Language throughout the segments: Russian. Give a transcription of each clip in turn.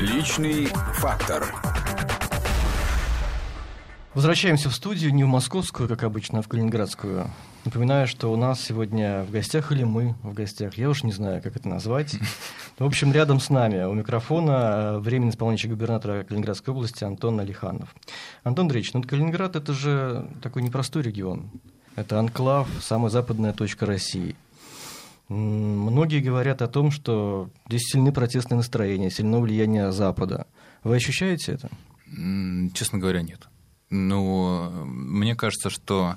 Личный фактор. Возвращаемся в студию, не в московскую, как обычно, а в калининградскую. Напоминаю, что у нас сегодня в гостях или мы в гостях, я уж не знаю, как это назвать. В общем, рядом с нами у микрофона э, временный исполняющий губернатора Калининградской области Антон Алиханов. Антон Андреевич, ну Калининград – это же такой непростой регион. Это анклав, самая западная точка России. Многие говорят о том, что здесь сильны протестные настроения, сильно влияние Запада. Вы ощущаете это? Честно говоря, нет. Ну, мне кажется, что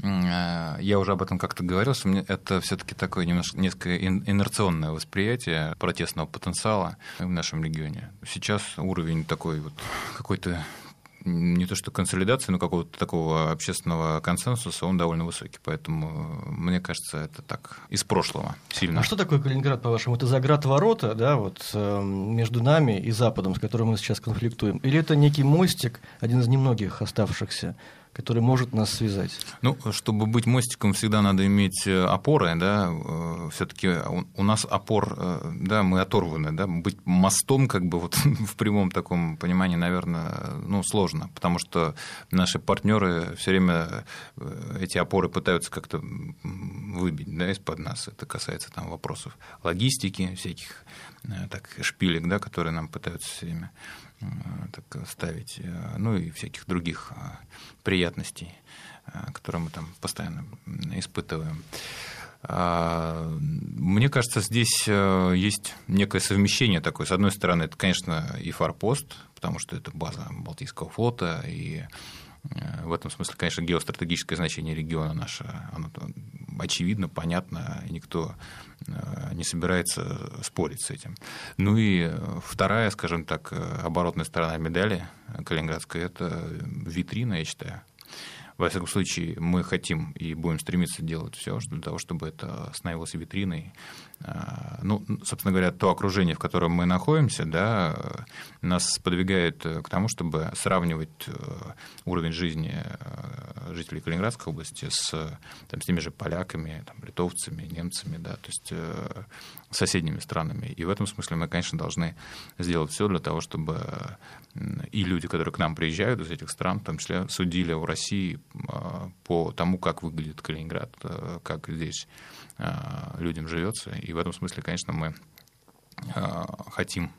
э, я уже об этом как-то говорил, что это все-таки такое немножко, несколько инерционное восприятие протестного потенциала в нашем регионе. Сейчас уровень такой вот какой-то не то что консолидации, но какого-то такого общественного консенсуса, он довольно высокий. Поэтому, мне кажется, это так из прошлого сильно. А что такое Калининград, по-вашему? Это заград-ворота, да, вот эм, между нами и Западом, с которым мы сейчас конфликтуем? Или это некий мостик, один из немногих оставшихся, который может нас связать? Ну, чтобы быть мостиком, всегда надо иметь э, опоры, да, э, все-таки у нас опор, э, да, мы оторваны, да, быть мостом, как бы вот в прямом таком понимании, наверное, ну, сложно, потому что наши партнеры все время эти опоры пытаются как-то выбить, да, из-под нас. Это касается там вопросов логистики, всяких так, шпилек, да, которые нам пытаются все время так ставить, ну и всяких других приятностей, которые мы там постоянно испытываем. А, мне кажется, здесь есть некое совмещение такое. С одной стороны, это, конечно, и форпост, потому что это база Балтийского флота, и в этом смысле, конечно, геостратегическое значение региона наше, оно очевидно, понятно, никто э, не собирается спорить с этим. Ну и вторая, скажем так, оборотная сторона медали Калининградской – это витрина, я считаю, во всяком случае, мы хотим и будем стремиться делать все для того, чтобы это становилось витриной. А, ну, собственно говоря, то окружение, в котором мы находимся, да, нас подвигает к тому, чтобы сравнивать э, уровень жизни э, жителей Калининградской области с, там, с теми же поляками, там, литовцами, немцами, да, то есть э, соседними странами. И в этом смысле мы, конечно, должны сделать все для того, чтобы и люди, которые к нам приезжают из этих стран, в том числе судили о России по тому, как выглядит Калининград, а, как здесь а, людям живется. И в этом смысле, конечно, мы хотим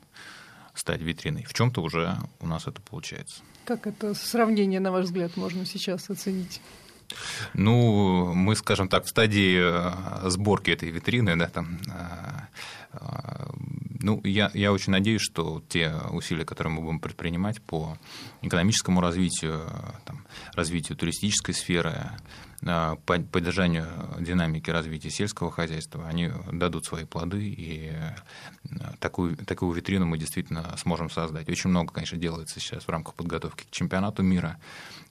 стать витриной. В чем-то уже у нас это получается. Как это сравнение, на ваш взгляд, можно сейчас оценить? Ну, мы, скажем так, в стадии сборки этой витрины, да, там ну, я, я очень надеюсь, что те усилия, которые мы будем предпринимать по экономическому развитию, там, развитию туристической сферы, поддержанию динамики развития сельского хозяйства, они дадут свои плоды, и а, такую, такую витрину мы действительно сможем создать. Очень много, конечно, делается сейчас в рамках подготовки к чемпионату мира,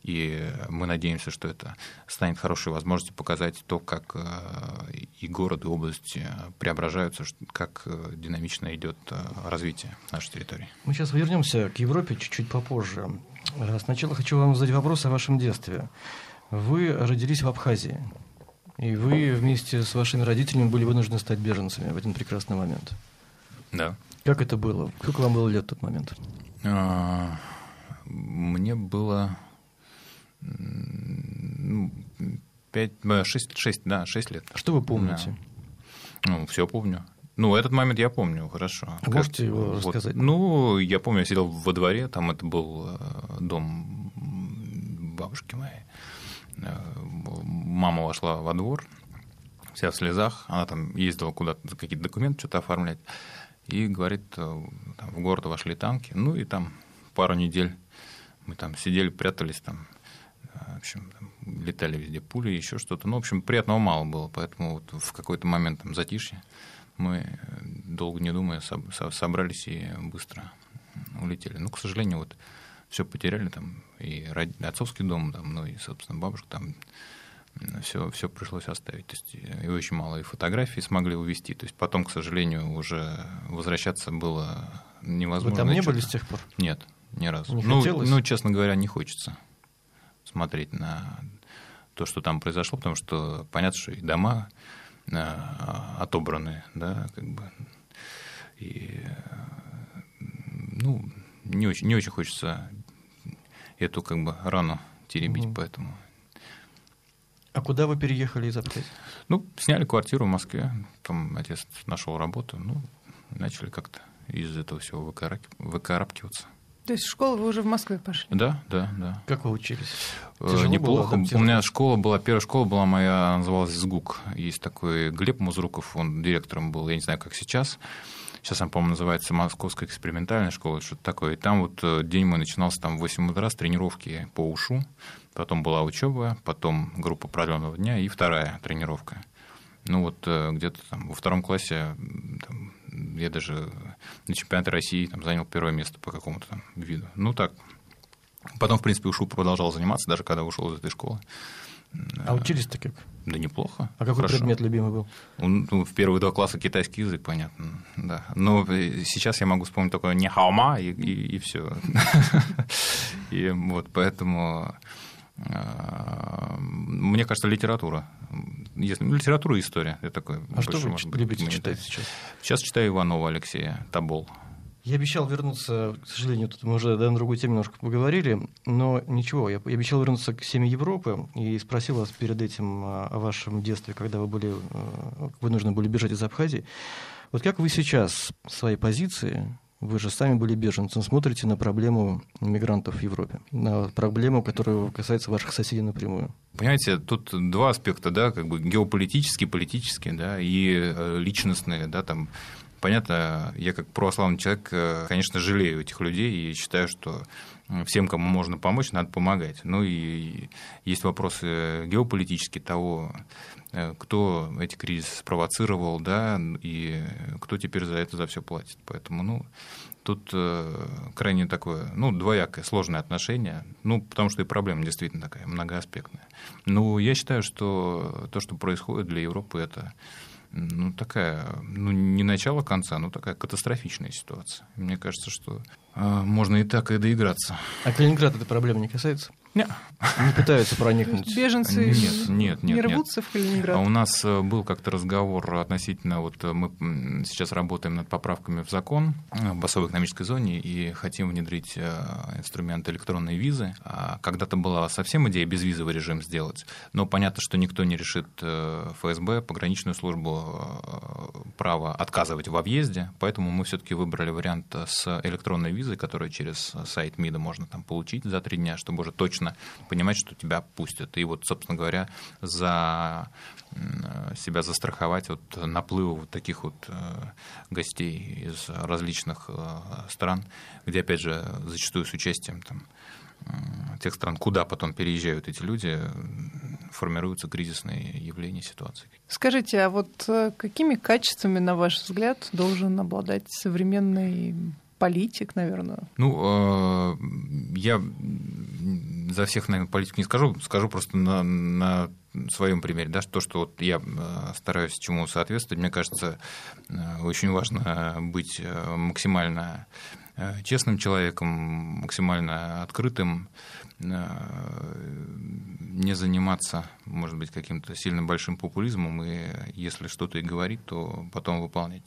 и мы надеемся, что это станет хорошей возможностью показать то, как а, и город, и область преображаются, как динамично идет развитие нашей территории. Мы сейчас вернемся к Европе чуть-чуть попозже. Сначала хочу вам задать вопрос о вашем детстве. Вы родились в Абхазии, и вы вместе с вашими родителями были вынуждены стать беженцами в один прекрасный момент. Да. Как это было? Сколько вам было лет в тот момент? А, мне было ну, 5, 6, 6, да, 6 лет. Что вы помните? Да. Ну, все помню. Ну, этот момент я помню хорошо. Можете его вот, рассказать? Ну, я помню, я сидел во дворе, там это был э, дом бабушки моей. Э, мама вошла во двор, вся в слезах, она там ездила куда-то какие-то документы что-то оформлять, и говорит, э, там, в город вошли танки, ну и там пару недель мы там сидели, прятались там, э, в общем, там, летали везде пули, еще что-то. Ну, в общем, приятного мало было, поэтому вот в какой-то момент там затишье мы, долго не думая, собрались и быстро улетели. Ну, к сожалению, вот все потеряли, там, и отцовский дом, там, ну, и, собственно, бабушка там все, все пришлось оставить. То есть и очень мало и фотографий смогли увезти. То есть потом, к сожалению, уже возвращаться было невозможно. Вы там не были с тех пор? Нет, ни разу. Не ну, хотелось? ну, честно говоря, не хочется смотреть на то, что там произошло, потому что понятно, что и дома а, отобраны, да, как бы, и ну, не очень, не очень хочется эту как бы рану теребить, Мгм. поэтому... А куда вы переехали из Абхазии? Ну, сняли квартиру в Москве, там отец нашел работу, ну, начали как-то из этого всего выкарабкиваться. То есть в школу вы уже в Москве пошли? Да, да, да. Как вы учились? Э, Тяжело было Неплохо. У адаптироваться? меня школа была, первая школа была моя, называлась ЗГУК. Есть такой Глеб Музруков, он директором был, я не знаю, как сейчас. Сейчас она, по-моему, называется Московская экспериментальная школа, что-то такое. И там вот э, день мой начинался там в 8 утра с тренировки по УШУ. Потом была учеба, потом группа продленного дня и вторая тренировка. Ну вот э, где-то там во втором классе там, я даже на чемпионате России там, занял первое место по какому-то там виду. Ну так. Потом, в принципе, ушел, продолжал заниматься, даже когда ушел из этой школы. А учились-то как? Да неплохо. А какой хорошо. предмет любимый был? Ну, в первые два класса китайский язык, понятно, да. Но э, сейчас я могу вспомнить только не хаома и, и, все. И вот поэтому э, мне кажется, литература. Если, ну, литература и история. Это такой А что вы может быть, любите читать сейчас? Сейчас читаю Иванова Алексея Табол. Я обещал вернуться, к сожалению, тут мы уже на другую тему немножко поговорили, но ничего, я, я обещал вернуться к семье Европы и спросил вас перед этим а, о вашем детстве, когда вы были, э, вы нужно были бежать из Абхазии. Вот как вы сейчас в своей позиции, вы же сами были беженцем, смотрите на проблему мигрантов в Европе, на проблему, которая касается ваших соседей напрямую? Понимаете, тут два аспекта, да, как бы геополитический, политический, да, и э, личностные, да, там. Понятно, я как православный человек, э, конечно, жалею этих людей и считаю, что всем, кому можно помочь, надо помогать. Ну и есть вопросы геополитические того, э, кто эти кризисы спровоцировал, да, и кто теперь за это за все платит. Поэтому, ну, тут э, крайне такое, ну, двоякое, сложное отношение, ну, потому что и проблема действительно такая многоаспектная. Ну, я считаю, что то, что происходит для Европы, это ну, такая, ну, не начало конца, но такая катастрофичная ситуация. Мне кажется, что э, можно и так, и доиграться. А Калининград эта проблема не касается? Нет. Не пытаются проникнуть? беженцы Нет, нет, не нет, рвутся в А Калининград? у нас э, был как-то разговор относительно, вот э, мы сейчас работаем над поправками в закон э, об особой экономической зоне и хотим внедрить инструмент электронной визы. А Когда-то была совсем идея безвизовый режим сделать, но понятно, что никто не решит ФСБ, пограничную службу, право отказывать во въезде, поэтому мы все-таки выбрали вариант с электронной визой, которую через сайт МИДа можно там получить за три дня, чтобы уже точно понимать, что тебя пустят. И вот, собственно говоря, за себя застраховать от наплыва вот таких вот э, гостей из различных э, стран, где, опять же, зачастую с участием там, тех стран, куда потом переезжают эти люди, формируются кризисные явления, ситуации. Скажите, а вот э, какими качествами, на ваш взгляд, должен обладать современный политик, наверное? Ну, э, я за всех, наверное, политик не скажу, скажу просто на, на своем примере, да, то, что вот я э, стараюсь чему соответствовать, мне кажется, очень важно быть максимально честным человеком, максимально открытым, э, не заниматься, может быть, каким-то сильно большим популизмом, и если что-то и говорить, то потом выполнять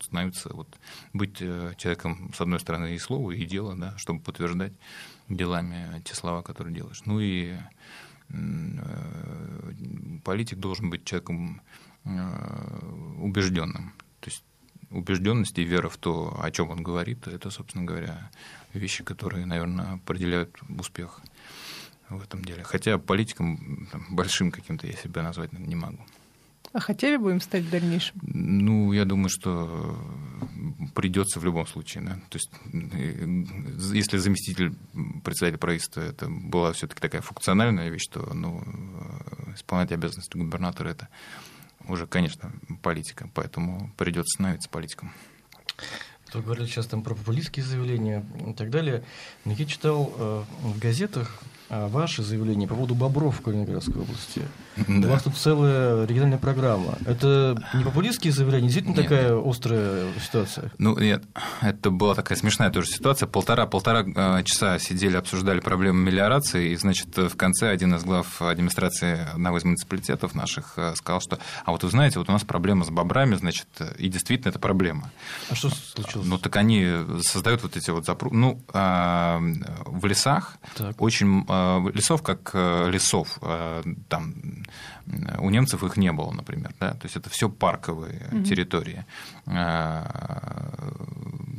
становится вот быть э, человеком, с одной стороны, и слова, и дела, да, чтобы подтверждать делами те слова, которые делаешь. Ну и э, политик должен быть человеком э, убежденным. То есть убежденность и вера в то, о чем он говорит, это, собственно говоря, вещи, которые, наверное, определяют успех в этом деле. Хотя политиком там, большим каким-то я себя назвать не могу. А хотели бы им стать в дальнейшем? Ну, я думаю, что придется в любом случае. Да? То есть, э, если заместитель председателя правительства это была все-таки такая функциональная вещь, то ну, э, исполнять обязанности губернатора это уже, конечно, политика, поэтому придется становиться политиком. Вы говорили сейчас там про популистские заявления и так далее. Но я читал э, в газетах а ваше заявление по поводу бобров в Калининградской области. У Да. вас тут целая региональная программа. Это не популистские заявления, действительно Нет. такая острая ситуация. Ну, нет, это была такая смешная тоже ситуация. Полтора-полтора э, часа сидели, обсуждали проблему мелиорации, и, значит, в конце один из глав администрации одного из муниципалитетов наших э, сказал, что, а вот вы знаете, вот у нас проблема с бобрами, значит, и действительно это проблема. А что случилось? Ну, так они создают вот эти вот запру... Ну, а, в лесах Так. очень... а, лесов, как э, лесов, а, там у немцев их не было, например, да, то есть это все парковые территории. А,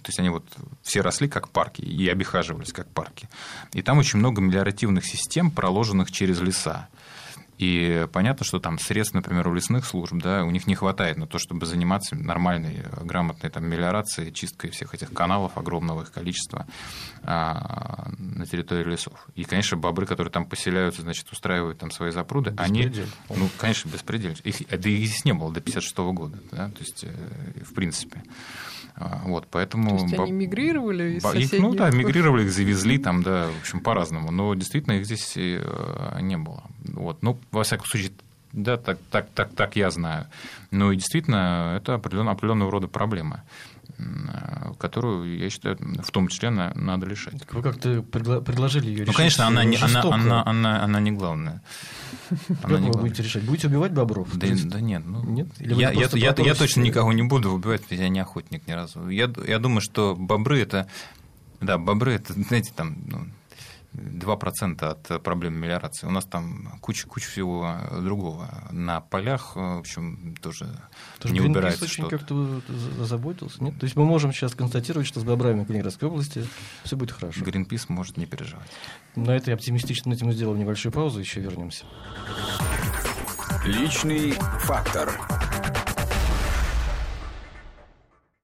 То есть они вот все росли как парки и обихаживались как парки. И там очень много мелиоративных систем, проложенных через леса. И понятно, что там средств, например, у лесных служб, да, у них не хватает на то, чтобы заниматься нормальной, грамотной там, мелиорацией, чисткой всех этих каналов, огромного их количества а, на территории лесов. И, конечно, бобры, которые там поселяются, значит, устраивают там свои запруды, они... Ну, конечно, беспредел. Их, да их здесь не было до 56 года, да, то есть, э, в принципе. А, Вот, поэтому... То есть они мигрировали из их, соседних... ну да, мигрировали, их завезли там, да, в общем, по-разному. Но действительно их здесь э, не было. Вот. Ну, во всяком случае, да, так, так, так, так я знаю. Ну и действительно, это определенно, определенного рода проблема, э, которую, я считаю, в том числе на- надо решать. Так Вы как-то предложили ее решить Ну, конечно, она не, она, жестоко. она, она, она не главная. Как Она не вы главная. будете решать? Будете убивать бобров? Да, да нет, ну, Нет? Или я, я, я, я точно никого не буду убивать, я не охотник ни разу. Я, я думаю, что бобры это, да, бобры это, знаете, там ну, 2% от проблем мелиорации. У нас там куча, куча всего другого. На полях, в общем, тоже Потому не убирается очень что-то. как-то за- озаботился, нет? То есть мы можем сейчас констатировать, что с бобрами в Калининградской области все будет хорошо. Гринпис может не переживать. На этой оптимистичной ноте мы сделаем небольшую паузу, еще вернемся. Личный фактор.